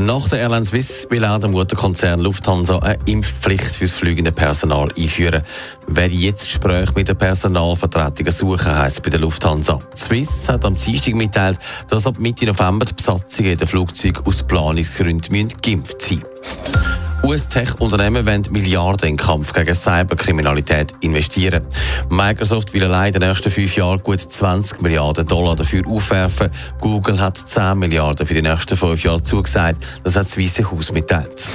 Nach der Airline Swiss will auch der Mutterkonzern Lufthansa eine Impfpflicht fürs fliegende Personal einführen. Wer jetzt Gespräche mit der Personalvertretung suchen, heisst bei der Lufthansa. Swiss hat am Dienstag mitteilt, dass ab Mitte November die Besatzungen in den Flugzeugen aus Planungsgründen geimpft sein müssen. US-Tech-Unternehmen wollen Milliarden in den Kampf gegen Cyberkriminalität investieren. Microsoft will allein in den nächsten fünf Jahren gut 20 Milliarden Dollar dafür aufwerfen. Google hat 10 Milliarden für die nächsten fünf Jahre zugesagt. Das hat das Weiße Haus mitteilt.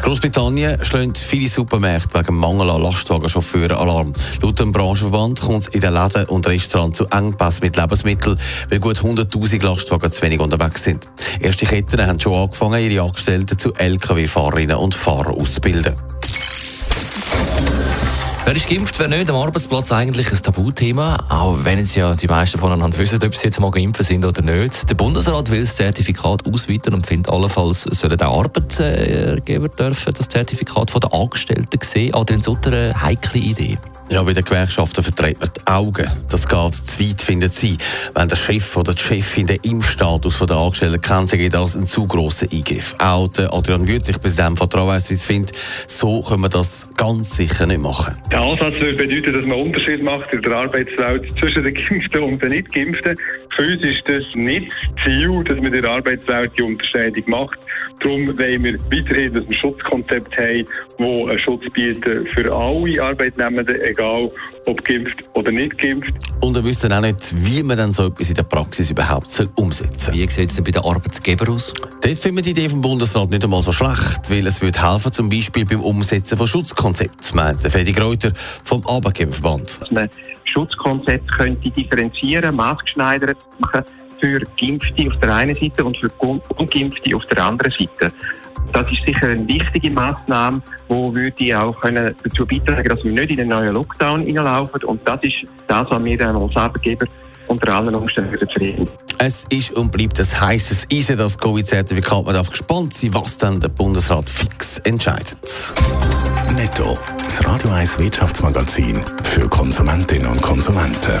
In Großbritannien schlägt viele Supermärkte wegen Mangel an Lastwagenchauffeuren Alarm. Laut dem Branchenverband kommt es in den Läden und Restaurants zu Engpass mit Lebensmitteln, weil gut 100.000 Lastwagen zu wenig unterwegs sind. Erste Ketten haben schon angefangen, ihre Angestellten zu Lkw-Fahrerinnen und Fahrern auszubilden. Wer ist geimpft, wer nicht? Am Arbeitsplatz eigentlich ein Tabuthema. Auch wenn jetzt ja die meisten voneinander wissen, ob sie jetzt mal geimpft sind oder nicht. Der Bundesrat will das Zertifikat ausweiten und findet allenfalls, sollen auch Arbeitgeber dürfen das Zertifikat von den Angestellten sehen. Adrian Sutter, eine heikle Idee. Ja, bei den Gewerkschaften verdreht man die Augen. Das geht zu weit, finden sie. Wenn der Chef oder die Chefin den Impfstatus der Angestellten kennt, geht das ein zu grosser Eingriff. Auch der Adrian Wüttrich, Präsident von Travaswiss, findet, so können wir das ganz sicher nicht machen. Der Ansatz würde bedeuten, dass man einen Unterschied macht in der Arbeitswelt zwischen den Geimpften und den Nicht-Geimpften. Für uns ist das nicht das Ziel, dass man in der Arbeitswelt die Unterscheidung macht. Darum wollen wir weiterhin ein Schutzkonzept haben, das einen Schutz bietet für alle Arbeitnehmenden, ob geimpft oder nicht geimpft. Und wir wissen auch nicht, wie man dann so etwas in der Praxis überhaupt soll umsetzen soll. Wie sieht es denn bei den Arbeitgebern aus? Dort finden wir die Idee vom Bundesrat nicht einmal so schlecht, weil es würde helfen, zum Beispiel beim Umsetzen von Schutzkonzepten, meint Freddy Reuter vom Arbeitgeberverband. Dass man Schutzkonzept könnte differenzieren, maßgeschneidert machen für Geimpfte auf der einen Seite und für Ungeimpfte auf der anderen Seite. Das ist sicher eine wichtige Maßnahme, die würde auch können dazu beitragen, dass wir nicht in einen neuen Lockdown hineinlaufen. Und das ist das, was wir dann als Arbeitgeber unter allen Umständen zufrieden. Es ist und bleibt ein heißes Eisen, das Covid-Zertifikat. Man darf gespannt sein, was dann der Bundesrat fix entscheidet. Netto. Das Radio 1 Wirtschaftsmagazin für Konsumentinnen und Konsumenten.